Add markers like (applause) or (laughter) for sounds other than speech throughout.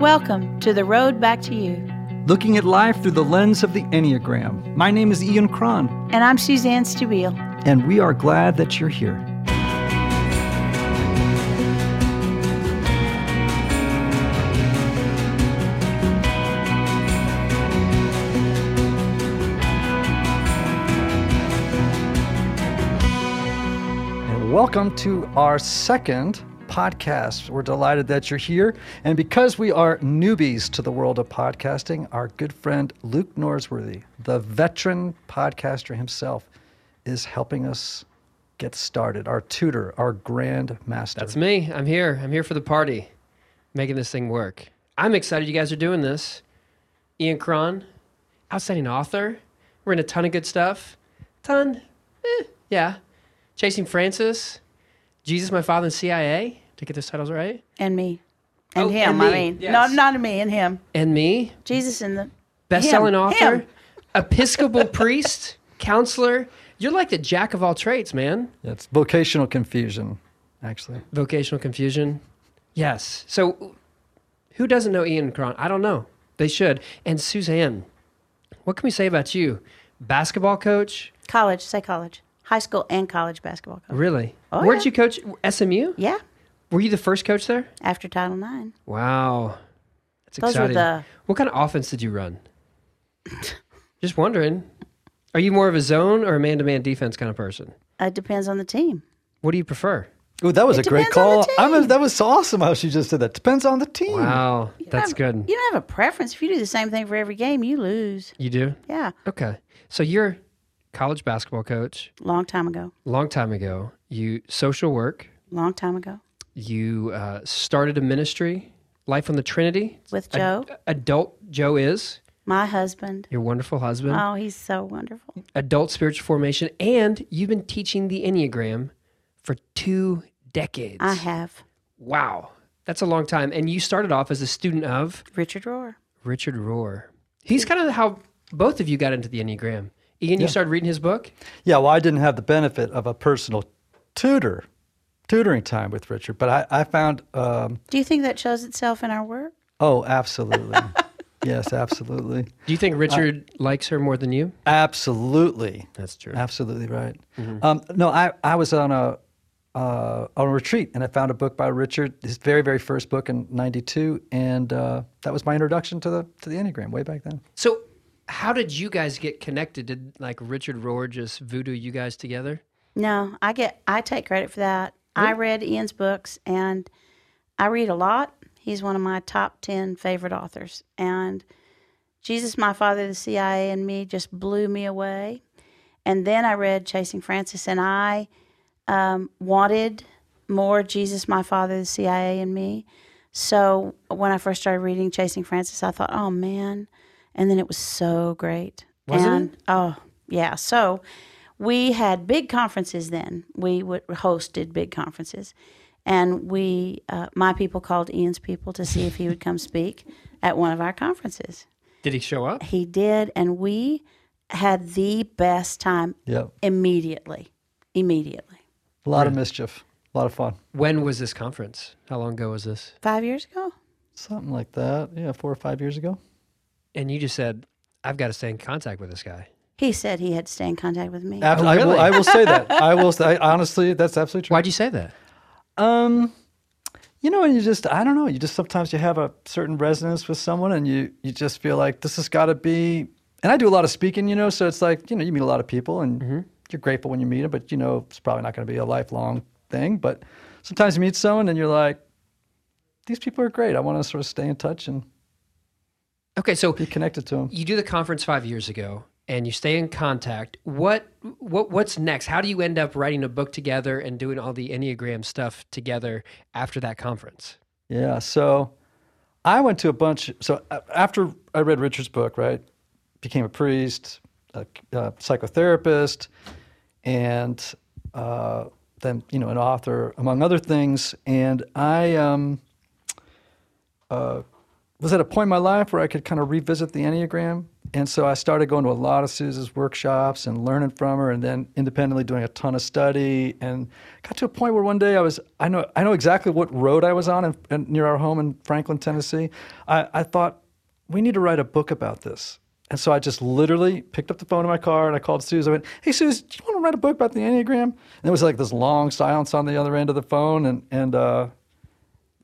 Welcome to The Road Back to You. Looking at life through the lens of the Enneagram. My name is Ian Cron, And I'm Suzanne Stabile. and we are glad that you're here. And welcome to our second podcast. We're delighted that you're here. And because we are newbies to the world of podcasting, our good friend Luke Norsworthy, the veteran podcaster himself, is helping us get started. Our tutor, our grand master. That's me. I'm here. I'm here for the party, making this thing work. I'm excited you guys are doing this. Ian Cron, outstanding author. We're in a ton of good stuff. Ton, eh, yeah. Chasing Francis, Jesus, my father, and CIA. To get those titles right, And me. And Oh, him, and I mean. yes. Not, not me, and him. and me, Jesus and the. best-selling author, him. Episcopal (laughs) priest, counselor. You're like the jack of all trades, man. It's vocational confusion, actually. Vocational confusion. Yes. So, who doesn't know Ian Cron? I don't know. They should. And Suzanne, what can we say about you? Basketball coach? College, say college. High school and college basketball coach. Really? Oh, Where'd yeah. you coach? SMU? Yeah, Were you the first coach there? after Title IX. Wow. That's Those were exciting. the- What kind of offense did you run? (laughs) Just wondering. Are you more of a zone or a man-to-man defense kind of person? Uh, it depends on the team. What do you prefer? Ooh, that was It a great call. I mean, that was awesome how she just said that. Depends on the team. Wow, that's have- good. You don't have a preference. If you do the same thing for every game, you lose. You do? Yeah, Okay. So you're college basketball coach. long time ago. Long time ago, you social work. Long time ago. You uh, started a ministry, Life on the Trinity. With Joe, Adult Joe is my husband. your wonderful husband. Oh, he's so wonderful. Adult spiritual formation, and you've been teaching the Enneagram for two decades. I have. Wow, that's a long time. And you started off as a student of Richard Rohr. Richard Rohr. He's kind of how both of you got into the Enneagram. Ian, you started reading his book. Yeah, well, I didn't have the benefit of a personal tutor, tutoring time with Richard, but I, I found, um, Do you think that shows itself in our work? oh, absolutely. (laughs) yes, absolutely. Do you think Richard likes her more than you? Absolutely. That's true. Absolutely right. Um, no, I, I was on a uh, on a retreat and I found a book by Richard, his very very first book in '92, and uh, that was my introduction to the to the Enneagram way back then. So, how did you guys get connected? Did like Richard Rohr just voodoo you guys together? No, I get I take credit for that. I read Ian's books and I read a lot. He's one of my top 10 favorite authors. And Jesus, My Father, the CIA, and Me just blew me away. And then I read Chasing Francis and I um, wanted more Jesus, My Father, the CIA, and Me. So when I first started reading Chasing Francis, I thought, oh man. And then it was so great. Wasn't and, Oh, yeah. So we had big conferences then. We would hosted big conferences, and we, uh, my people called Ian's people to see if he would come speak at one of our conferences. Did he show up? He did, and we had the best time Yep, immediately. Immediately, a lot of mischief, a lot of fun, When was this conference? How long ago was this? five years ago. something like that. Yeah, four or five years ago. And you just said, "I've got to stay in contact with this guy." He said he had to stay in contact with me. Ab- Oh, I, will. I will say that. (laughs) I will say honestly, that's absolutely true. Why'd you say that? Um, you know, and you just I don't know. You just sometimes you have a certain resonance with someone, and you you just feel like this has got to be. And I do a lot of speaking, you know, so it's like you know you meet a lot of people, and you're grateful when you meet them, but you know it's probably not going to be a lifelong thing. But sometimes you meet someone, and you're like, these people are great. I want to sort of stay in touch and Okay, so be connected to them. you do the conference five years ago, and you stay in contact. What what what's next? How do you end up writing a book together and doing all the Enneagram stuff together after that conference? Yeah. So I went to a bunch. So after I read Richard's book, right, became a priest, a, a psychotherapist, and uh, then you know an author among other things. And I um, uh, was at a point in my life where I could kind of revisit the Enneagram and so I started going to a lot of Susan's workshops and learning from her, and then independently doing a ton of study. And got to a point where one day I was I know I know exactly what road I was on in, in, near our home in Franklin, Tennessee. I, I thought we need to write a book about this. And so I just literally picked up the phone in my car and I called Suze. I went, "Hey Suze, do you want to write a book about the Enneagram?" And there was like this long silence on the other end of the phone, and and uh,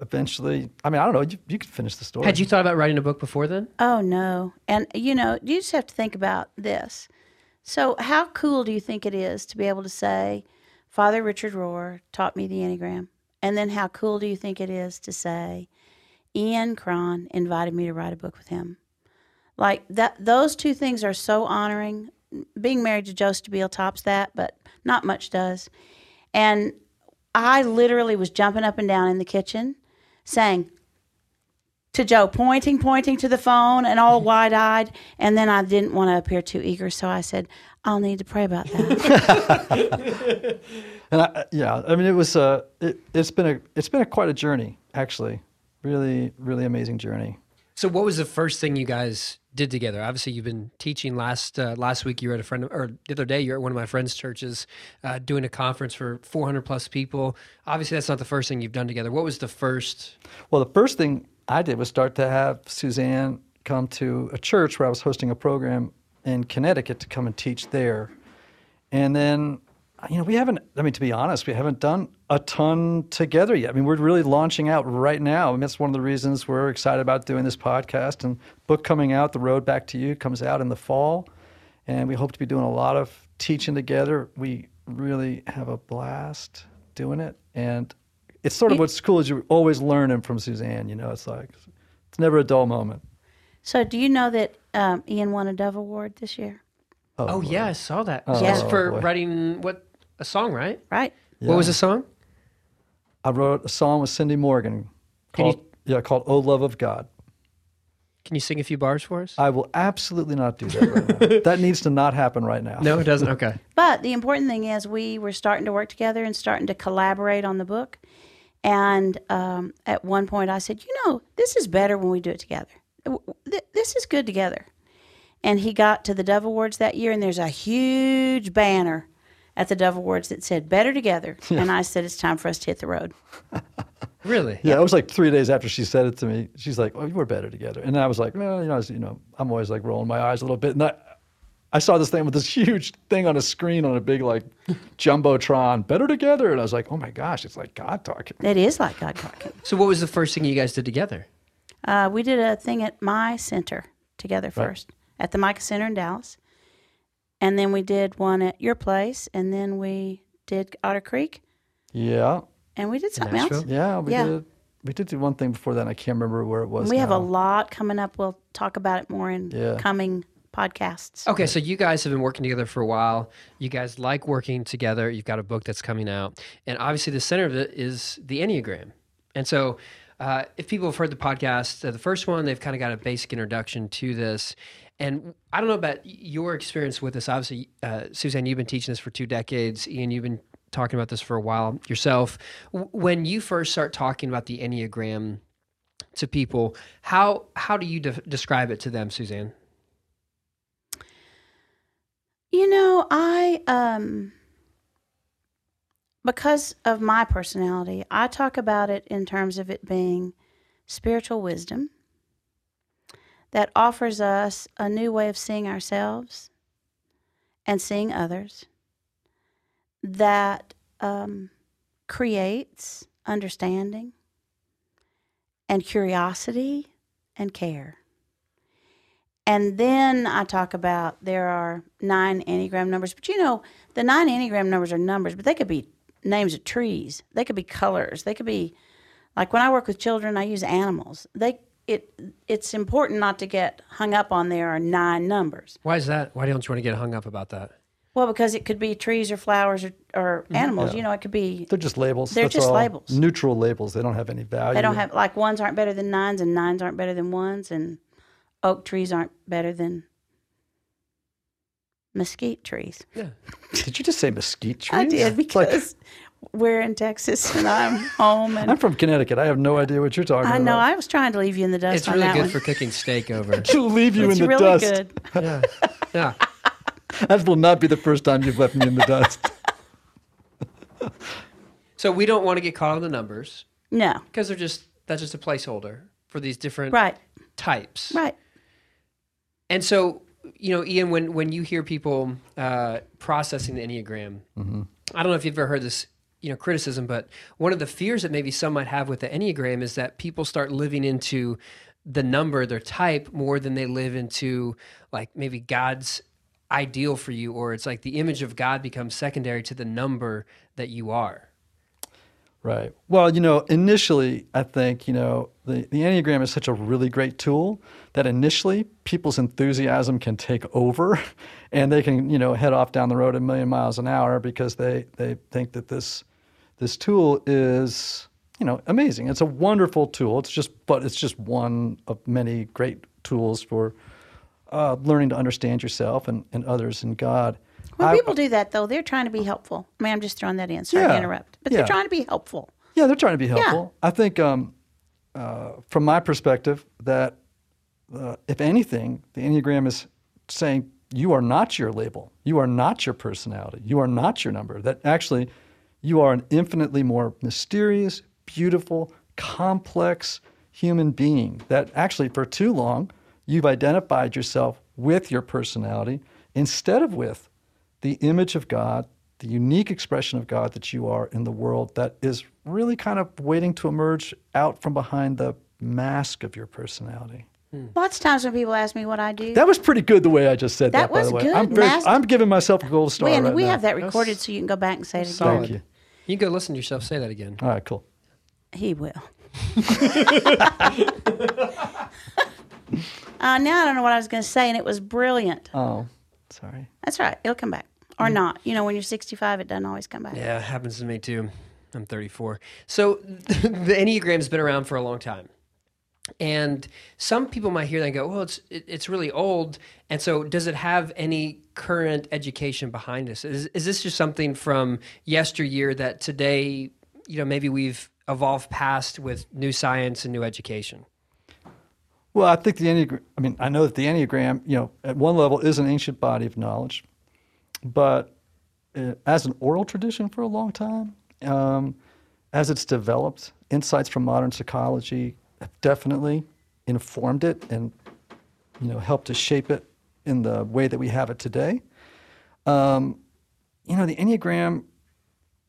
eventually, I mean, I don't know. You, you could finish the story. Had you thought about writing a book before then? Oh no. And you know, you just have to think about this. So how cool do you think it is to be able to say, Father Richard Rohr taught me the Enneagram? And then how cool do you think it is to say, Ian Cron invited me to write a book with him? Like that those two things are so honoring. Being married to Joe Stabile tops that, but not much does. And I literally was jumping up and down in the kitchen saying, to Joe, pointing, pointing to the phone and all wide eyed. And then I didn't want to appear too eager, so I said, I'll need to pray about that. (laughs) and I, yeah, I mean, it was uh, it, it's been a it's been a quite a journey actually, really really amazing journey. So, what was the first thing you guys did together? Obviously, you've been teaching last uh, last week. You were at a friend, or the other day, you're at one of my friends' churches, uh, doing a conference for 400 plus people. Obviously, that's not the first thing you've done together. What was the first? Well, the first thing I did was start to have Suzanne come to a church where I was hosting a program in Connecticut to come and teach there, and then you know, we haven't, I mean, to be honest, we haven't done a ton together yet. I mean, we're really launching out right now. I mean, that's one of the reasons we're excited about doing this podcast and book coming out, The Road Back to You, comes out in the fall. And we hope to be doing a lot of teaching together. We really have a blast doing it. And it's sort of what's cool is you're always learning from Suzanne. You know, it's like, it's never a dull moment. so, do you know that um, Ian won a Dove Award this year? Oh, yeah, I saw that. Oh, Yes, boy. for writing what a song, right? Right? What was the song? I wrote a song with Cindy Morgan Can you- called, yeah, called Oh Love of God. Can you sing a few bars for us? I will absolutely not do that right now. (laughs) that needs to not happen right now. no, it doesn't. Okay. (laughs) But the important thing is we were starting to work together and starting to collaborate on the book. And um, at one point, I said, "You know, this is better when we do it together. This is good together." And he got to the Dove Awards that year, and there's a huge banner at the Dove Awards that said "Better Together." (laughs) and I said, "It's time for us to hit the road." (laughs) Really? Yeah, it was like three days after she said it to me. She's like, "Oh, you were better together," and I was like, "Well, you know, I was, you know, I'm always like rolling my eyes a little bit." And I, I saw this thing with this (laughs) huge thing on a screen on a big like jumbotron, "Better together," and I was like, "Oh my gosh, it's like God talking." It is like God talking. So, what was the first thing you guys did together? Uh, we did a thing at my center together first, at the Micah Center in Dallas. And then we did one at your place, and then we did Otter Creek, Yeah, and we did something Nashville? else. yeah, we Yeah. did. We did do one thing before that. and I can't remember where it was. We have a lot coming up. We'll talk about it more in Yeah. coming podcasts. Okay, so you guys have been working together for a while. You guys like working together. You've got a book that's coming out. And obviously, the center of it is the Enneagram. And so, uh, if people have heard the podcast, uh, the first one, they've kind of got a basic introduction to this. And I don't know about your experience with this. Obviously, uh, Suzanne, you've been teaching this for two decades. Ian, you've been talking about this for a while yourself. When you first start talking about the Enneagram to people, how how do you de- describe it to them, Suzanne? You know, I um because of my personality, I talk about it in terms of it being spiritual wisdom that offers us a new way of seeing ourselves and seeing others that um, creates understanding and curiosity and care. And then I talk about there are nine Enneagram numbers, but you know, the nine Enneagram numbers are numbers, but they could be names of trees, they could be colors, they could be like when I work with children, I use animals. They it it's important not to get hung up on there are nine numbers. Why is that? Why don't you want to get hung up about that? Well, because it could be trees or flowers or, or mm-hmm. animals. Yeah. You know, it could be They're just labels. They're That's just all. labels. Neutral labels. They don't have any value. they don't have like ones aren't better than nines and nines aren't better than ones and oak trees aren't better than mesquite trees. Yeah. (laughs) Did you just say mesquite trees? I did It's like- because we're in Texas (laughs) and I'm home. And I'm from Connecticut. I have no idea what you're talking about. I about. know I was trying to leave you in the dust It's on really that good one. for cooking steak over. (laughs) to leave you it's in the dust. It's really dust. good. (laughs) yeah. Yeah. That will not be the first time you've left me in the dust. So we don't want to get caught on the numbers No, because they're just that's just a placeholder for these different right, types. right. And so, you know, Ian, when when you hear people uh, processing the Enneagram, I don't know if you've ever heard this, you know, criticism, but one of the fears that maybe some might have with the Enneagram is that people start living into the number, their type, more than they live into like maybe God's ideal for you, or it's like the image of God becomes secondary to the number that you are. Right. Well, you know, initially, I think, you know, the, the Enneagram is such a really great tool that initially people's enthusiasm can take over (laughs) and they can, you know, head off down the road a million miles an hour because they, they think that this, this tool is, you know, amazing. It's a wonderful tool. It's just, but it's just one of many great tools for uh, learning to understand yourself and, and others and God. When I- people do that, though, they're trying to be helpful. I mean, I'm just throwing that in. Sorry to interrupt, but yeah. they're trying to be helpful. Yeah, they're trying to be helpful. I think, um, uh, from my perspective, that uh, if anything, the Enneagram is saying you are not your label, you are not your personality, you are not your number. That actually, you are an infinitely more mysterious, beautiful, complex human being. That actually, for too long, you've identified yourself with your personality instead of with the image of God, the unique expression of God that you are in the world that is really kind of waiting to emerge out from behind the mask of your personality. Hmm. Lots of times when people ask me what I do, That was pretty good the way I just said that, That by was the way. good. I'm, very, Mas- I'm giving myself a gold star we, and right we now. have that recorded so you can go back and say it again. solid. Thank you. You can go listen to yourself say that again. All right, cool. He will. (laughs) uh, now I don't know what I was going to say, and it was brilliant. Oh, sorry. That's right. It'll come back. Or not. You know, when you're 65, it doesn't always come back. Yeah, it happens to me too. I'm 34. So (laughs) the Enneagram's been around for a long time. And some people might hear that and go, well, it's, it, it's really old. And so does it have any current education behind us? Is, is this just something from yesteryear that today, you know, maybe we've evolved past with new science and new education? Well, I think the Enneagram, I mean, I know that the Enneagram, you know, at one level is an ancient body of knowledge, but uh, as an oral tradition for a long time, um, as it's developed, insights from modern psychology have definitely informed it and, you know, helped to shape it in the way that we have it today. Um, you know, the Enneagram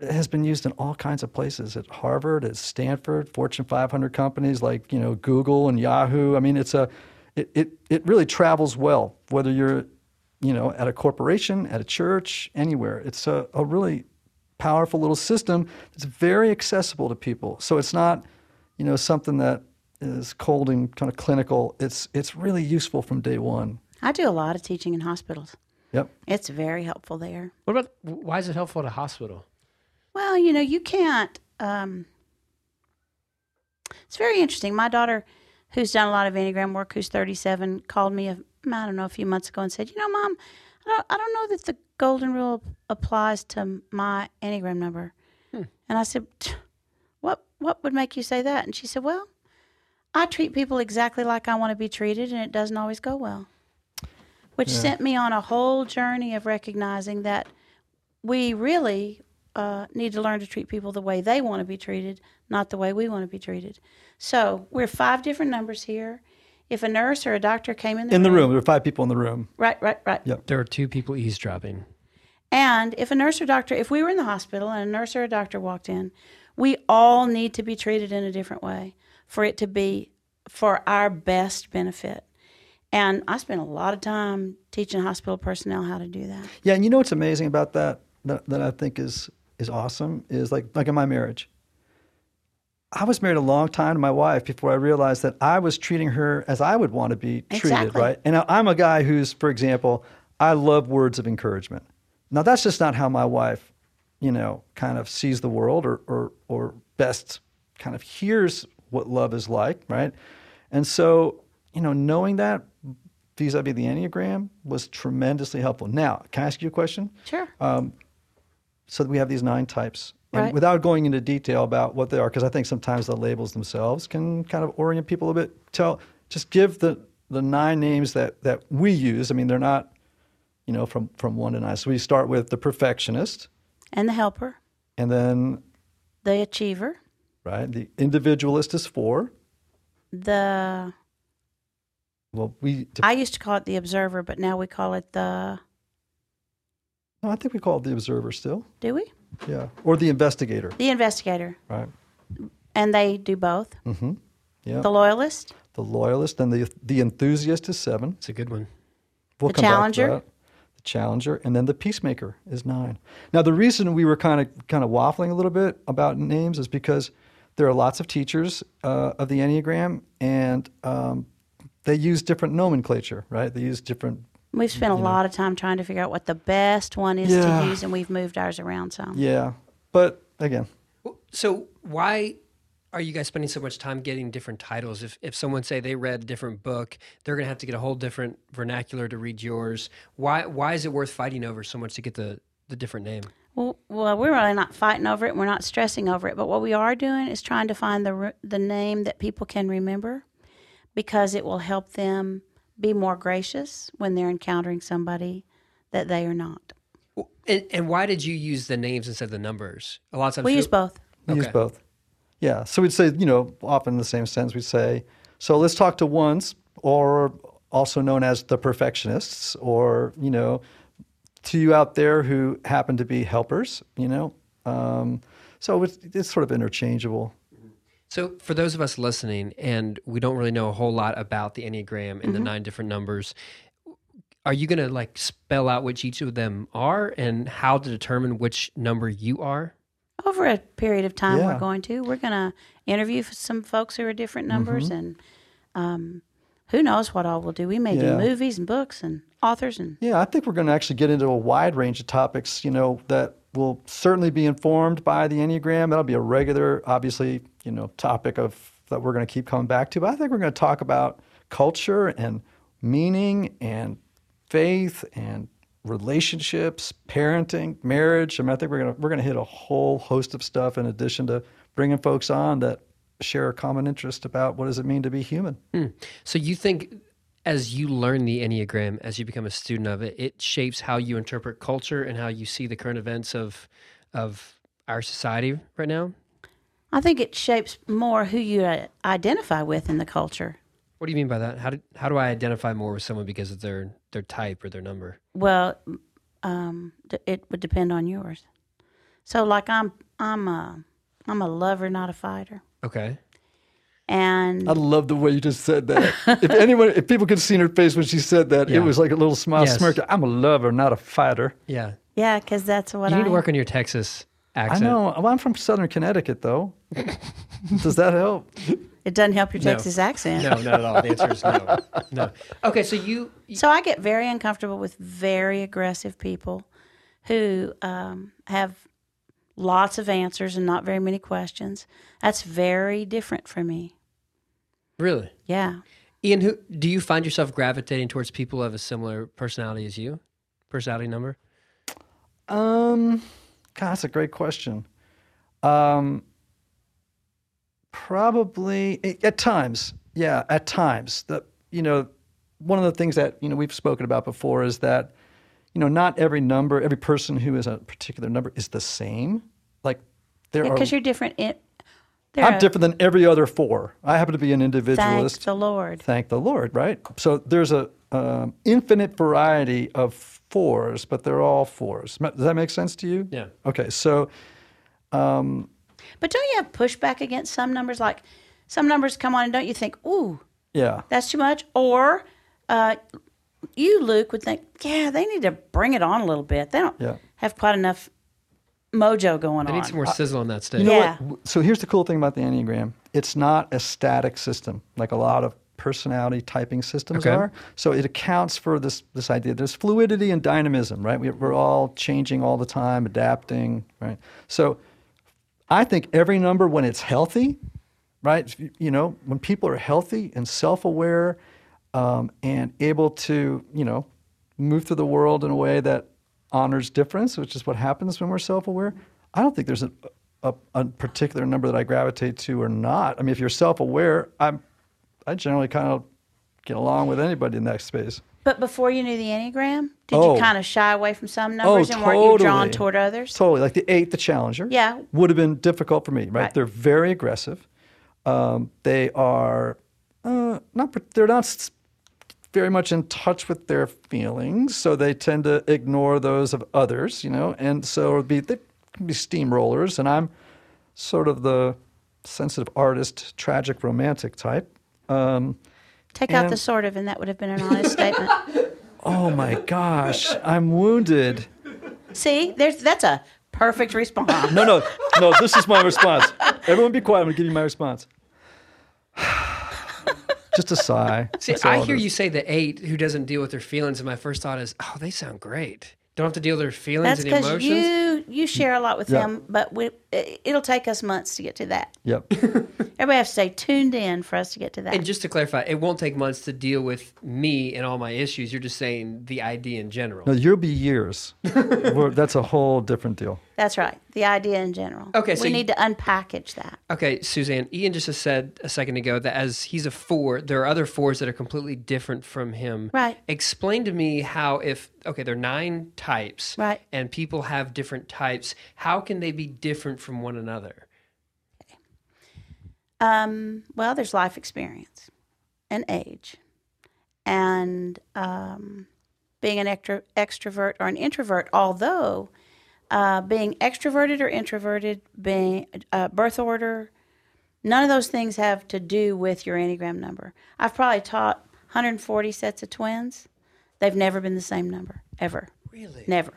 has been used in all kinds of places at Harvard, at Stanford, Fortune 500 companies like you know Google and Yahoo. I mean, it's a it it, it really travels well whether you're you know at a corporation, at a church, anywhere. It's a, a really powerful little system. It's very accessible to people. So it's not you know something that is cold and kind of clinical. It's it's really useful from day one. I do a lot of teaching in hospitals. Yep. It's very helpful there. What about, why is it helpful at a hospital? Well, you know, you can't. Um, it's very interesting. My daughter, who's done a lot of Enneagram work, who's 37, called me, a, I don't know, a few months ago and said, You know, Mom, I don't, I don't know that the golden rule applies to my Enneagram number. And I said, what, what would make you say that? And she said, Well, I treat people exactly like I want to be treated, and it doesn't always go well. Which Yeah. sent me on a whole journey of recognizing that we really uh, need to learn to treat people the way they want to be treated, not the way we want to be treated. So we're five different numbers here. If a nurse or a doctor came in the In the room, room, there are five people in the room. right, right, right. Yep. There are two people eavesdropping. And if a nurse or doctor, if we were in the hospital and a nurse or a doctor walked in, we all need to be treated in a different way for it to be for our best benefit. And I spent a lot of time teaching hospital personnel how to do that. Yeah, and you know what's amazing about that, that that I think is is awesome is like like in my marriage. I was married a long time to my wife before I realized that I was treating her as I would want to be treated, Exactly. right? And I'm a guy who's, for example, I love words of encouragement. Now that's just not how my wife, you know, kind of sees the world or or or best kind of hears what love is like, right? And so, you know, knowing that vis-a-vis the Enneagram was tremendously helpful. Now, can I ask you a question? Sure. Um, so we have these nine types And Right. without going into detail about what they are, because I think sometimes the labels themselves can kind of orient people a bit. Tell, just give the the nine names that that we use. I mean, they're not, you know, from from one to nine. So we start with the perfectionist, And the helper, and then the achiever, right, the individualist is four. the Well, we. I used to call it the observer, but now we call it the no, I think we call it the observer still. do we? Yeah, or the investigator, The investigator. right? And they do both. Mm-hmm. Yeah. The loyalist, the loyalist and the the enthusiast is seven. It's a good one. We'll The come back to challenger? that. The challenger, and then the peacemaker is nine. Now, the reason we were kind of kind of waffling a little bit about names is because there are lots of teachers uh, of the Enneagram, and um, they use different nomenclature, right? They use different. we've spent a lot of time trying to figure out what the best one is Yeah. to use, and we've moved ours around some. Yeah, but again, So why are you guys spending so much time getting different titles? If if someone say they read a different book, they're gonna have to get a whole different vernacular to read yours. Why why is it worth fighting over so much to get the the different name? Well, well, we're really not fighting over it. We're not stressing over it. But what we are doing is trying to find the re- the name that people can remember, because it will help them be more gracious when they're encountering somebody that they are not. And, and why did you use the names instead of the numbers? A lot of times We use both. we use both. Yeah, so we'd say, you know, often in the same sentence, we'd say, so let's talk to ones, or also known as the perfectionists, or, you know, to you out there who happen to be helpers, you know. Um, so it's, it's sort of interchangeable. So, for those of us listening, and we don't really know a whole lot about the Enneagram and the Mm-hmm. nine different numbers, are you going to like spell out which each of them are and how to determine which number you are? Over a period of time, Yeah. we're going to. We're going to interview some folks who are different numbers, Mm-hmm. and um, who knows what all we'll do. We may Yeah. do movies and books and authors and Yeah, I think we're going to actually get into a wide range of topics, you know, that will certainly be informed by the Enneagram. That'll be a regular, obviously, you know, topic of that we're going to keep coming back to. But I think we're going to talk about culture and meaning and faith and relationships, parenting, marriage. I mean, I think we're going to we're going to hit a whole host of stuff in addition to bringing folks on that share a common interest about what does it mean to be human. So, you think as you learn the Enneagram, as you become a student of it, it shapes how you interpret culture and how you see the current events of of our society right now? I think it shapes more who you uh, identify with in the culture. What do you mean by that? How do, how do I identify more with someone because of their their type or their number? Well, um, d- it would depend on yours. So, like I'm, I'm a, I'm a lover, not a fighter, Okay. and I love the way you just said that. if (laughs) anyone, if people could see her face when she said that, Yeah. it was like a little smile, Yes. smirk. I'm a lover, not a fighter. Yeah. yeah, because that's what you I need to work on your Texas accent. I accent. know. Well, I'm from Southern Connecticut, though. (laughs) Does that help? It doesn't help your No. Texas accent. No, not at all. The answer is no. No. Okay, so you So I get very uncomfortable with very aggressive people who um, have lots of answers and not very many questions. That's very different for me. really, Yeah. Ian, who do you find yourself gravitating towards people of a similar personality as you? Personality number? Um, God, that's a great question. Um, probably at times, yeah, at times. That you know, one of the things that you know we've spoken about before is that you know not every number, every person who is a particular number is the same. Like there are. Because you're different. In, there I'm are- different than every other four. I happen to be an individualist. Thank the Lord. Thank the Lord, right? So there's a um, infinite variety of fours, but they're all fours. Does that make sense to you? Yeah. Okay, so But don't you have pushback against some numbers? Like some numbers come on and don't you think, ooh, yeah, that's too much? Or uh, you, Luke, would think, yeah, they need to bring it on a little bit. They don't Yeah. have quite enough mojo going I on. They need some more uh, sizzle on that stage. You know Yeah. what? So here's the cool thing about the Enneagram. It's not a static system like a lot of personality typing systems Okay. are. So it accounts for this this idea. There's fluidity and dynamism, right? We, we're all changing all the time, adapting, right? So I think every number when it's healthy, right? You know, when people are healthy and self-aware um, and able to, you know, move through the world in a way that honors difference, which is what happens when we're self-aware. I don't think there's a, a, a particular number that I gravitate to or not. I mean, if you're self-aware, I'm I generally kind of get along with anybody in that space. But before you knew the Enneagram, did Oh. you kind of shy away from some numbers and weren't you drawn toward others? Totally, like the eight, the challenger. Yeah. would have been difficult for me. Right, Right. they're very aggressive. Um, they are uh, not. They're not very much in touch with their feelings, so they tend to ignore those of others. You know, and so it would be they can be steamrollers, and I'm sort of the sensitive artist, tragic romantic type. Um, Take out the sort of, and that would have been an honest statement. (laughs) oh my gosh, I'm wounded. See, there's that's a perfect response. No, no, no. This is my response. Everyone, be quiet. I'm gonna give you my response. Just a sigh. (laughs) See, I hear you say the eight who doesn't deal with their feelings, and my first thought is, oh, they sound great. Don't have to deal with their feelings That's and because emotions. you you share a lot with Yeah. them, but we, it- it'll take us months to get to that. Yep. (laughs) Everybody has to stay tuned in for us to get to that. And just to clarify, it won't take months to deal with me and all my issues. You're just saying the idea in general. No, you'll be years. (laughs) That's a whole different deal. That's right. The idea in general. Okay, so we you- need to unpackage that. Okay, Suzanne, Ian just said a second ago that as he's a four, there are other fours that are completely different from him. Right. Explain to me how, if, okay, there are nine types, Right. and people have different types, how can they be different from one another? Um, well, there's life experience and age, and um, being an extro- extrovert or an introvert. Although uh, being extroverted or introverted, being uh, birth order, none of those things have to do with your enneagram number. I've probably taught 140 sets of twins. They've never been the same number ever. Really? Never.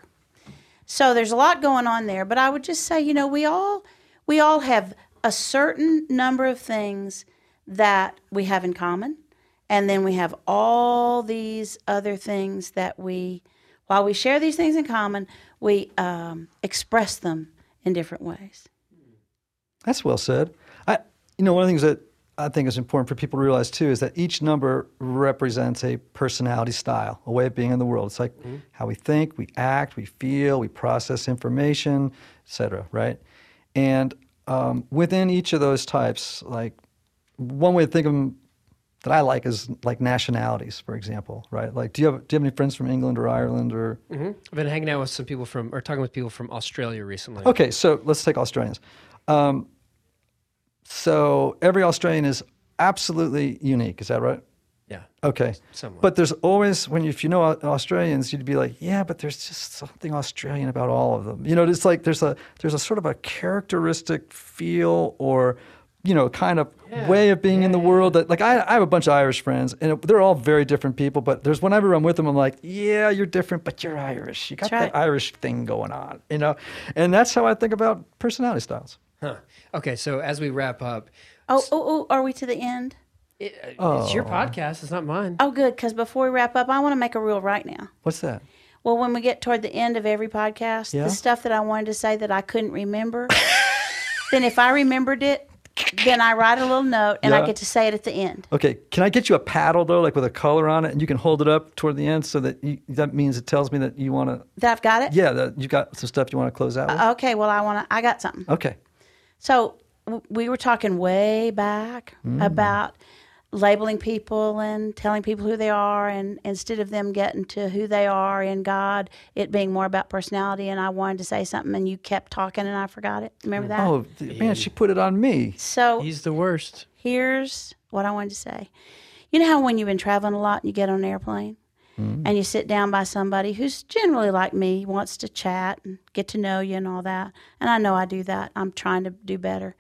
So there's a lot going on there, but I would just say, you know, we all we all have a certain number of things that we have in common, and then we have all these other things that we, while we share these things in common, we um, express them in different ways. That's well said. I, you know, one of the things that I think is important for people to realize too is that each number represents a personality style, a way of being in the world. It's like how we think, we act, we feel, we process information, etc. Right? And um, within each of those types, like one way to think of them that I like is like nationalities, for example. Right? Like, do you have do you have any friends from England or Ireland or? hmm I've been hanging out with some people from, or talking with people from Australia recently. Okay, so let's take Australians. Um, so every Australian is absolutely unique. Is that right? Yeah. Okay. Somewhat. But there's always when you, if you know Australians, you'd be like, yeah, but there's just something Australian about all of them. You know, it's like there's a there's a sort of a characteristic feel or you know kind of way of being in the world that like I, I have a bunch of Irish friends and it, they're all very different people. But there's whenever I'm with them, I'm like, yeah, you're different, but you're Irish. You got That's that right. Irish thing going on. You know, and that's how I think about personality styles. Huh. Okay, so as we wrap up, Oh, oh, oh, are we to the end? it, uh, it's your podcast, it's not mine. Oh, good, because before we wrap up, I want to make a rule right now. What's that? Well, when we get toward the end of every podcast, Yeah. the stuff that I wanted to say that I couldn't remember, (laughs) then if I remembered it, then I write a little note and I get to say it at the end. Okay, can I get you a paddle though, like with a color on it, and you can hold it up toward the end, so that you, that means it tells me that you want to. That I've got it. Yeah, that you got some stuff you want to close out with. Okay. Well, I want to. I got something. Okay. So w- we were talking way back Mm. about labeling people and telling people who they are, and instead of them getting to who they are in God, it being more about personality. And I wanted to say something, and you kept talking, and I forgot it. Remember mm. that? Oh th- man, she put it on me. So He's the worst. here's what I wanted to say. You know how when you've been traveling a lot and you get on an airplane mm. and you sit down by somebody who's generally like me, wants to chat and get to know you and all that. And I know I do that. I'm trying to do better.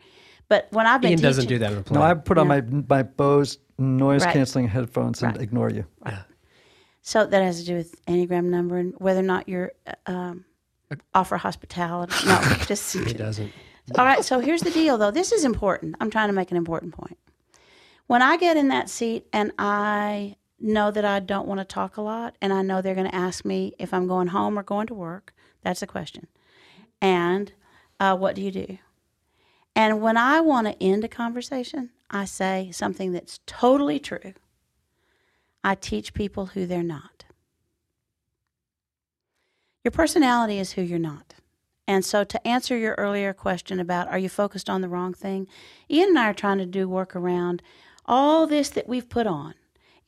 But when I've been Ian doesn't teaching- do that in a plane. No, I put on No. my my Bose noise Right. canceling headphones and Right. ignore you. So that has to do with Enneagram number and whether or not you're uh, um, offer hospitality. No, (laughs) just he doesn't. All right, so here's the deal though. This is important. I'm trying to make an important point. When I get in that seat and I know that I don't want to talk a lot and I know they're going to ask me if I'm going home or going to work, that's the question. And uh, what do you do? And when I want to end a conversation, I say something that's totally true. I teach people who they're not. Your personality is who you're not. And so, to answer your earlier question about are you focused on the wrong thing, Ian and I are trying to do work around all this that we've put on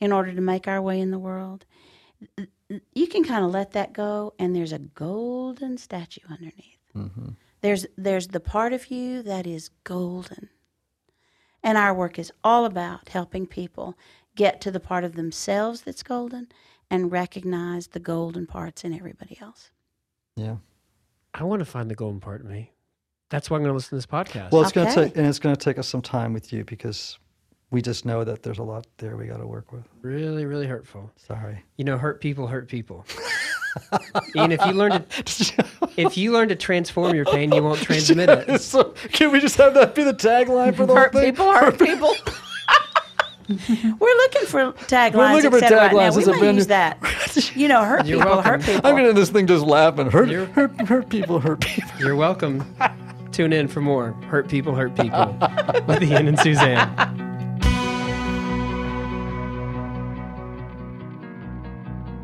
in order to make our way in the world. You can kind of let that go, and there's a golden statue underneath. Mm-hmm. There's there's the part of you that is golden. And our work is all about helping people get to the part of themselves that's golden and recognize the golden parts in everybody else. Yeah. I want to find the golden part of me. That's why I'm going to listen to this podcast. Well, it's going to take, and it's going to take us some time with you because we just know that there's a lot there we got to work with. really, really hurtful. Sorry. You know, hurt people hurt people. (laughs) Ian, if you learn to (laughs) if you learn to transform your pain, you won't transmit it. (laughs) so, can we just have that be the tagline for the Hurt whole thing? people, hurt (laughs) people. We're looking for taglines. looking for et cetera right taglines. We It's a use that. You know, hurt You're people, welcome. hurt people. I'm going to this thing just laughing. Hurt, You're- hurt, hurt people, hurt people. You're welcome. Tune in for more Hurt People, Hurt People with Ian and Suzanne.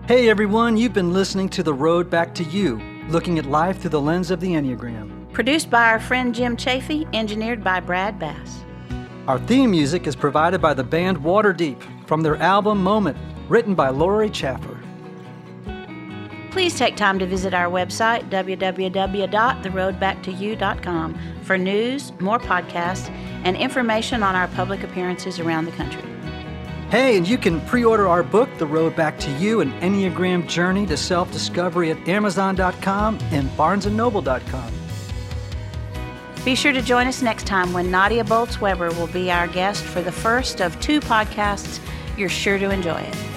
Hey everyone, you've been listening to The Road Back to You, looking at life through the lens of the Enneagram. Produced by our friend Jim Chafee, engineered by Brad Bass. Our theme music is provided by the band Waterdeep from their album Moment, written by Lori Chaffer. Please take time to visit our website, www.theroadbacktoyou.com, for news, more podcasts, and information on our public appearances around the country. Hey, and you can pre order our book, The Road Back to You An Enneagram Journey to Self Discovery at Amazon.com and BarnesandNoble.com. Be sure to join us next time when Nadia Bolz-Weber will be our guest for the first of two podcasts. You're sure to enjoy it.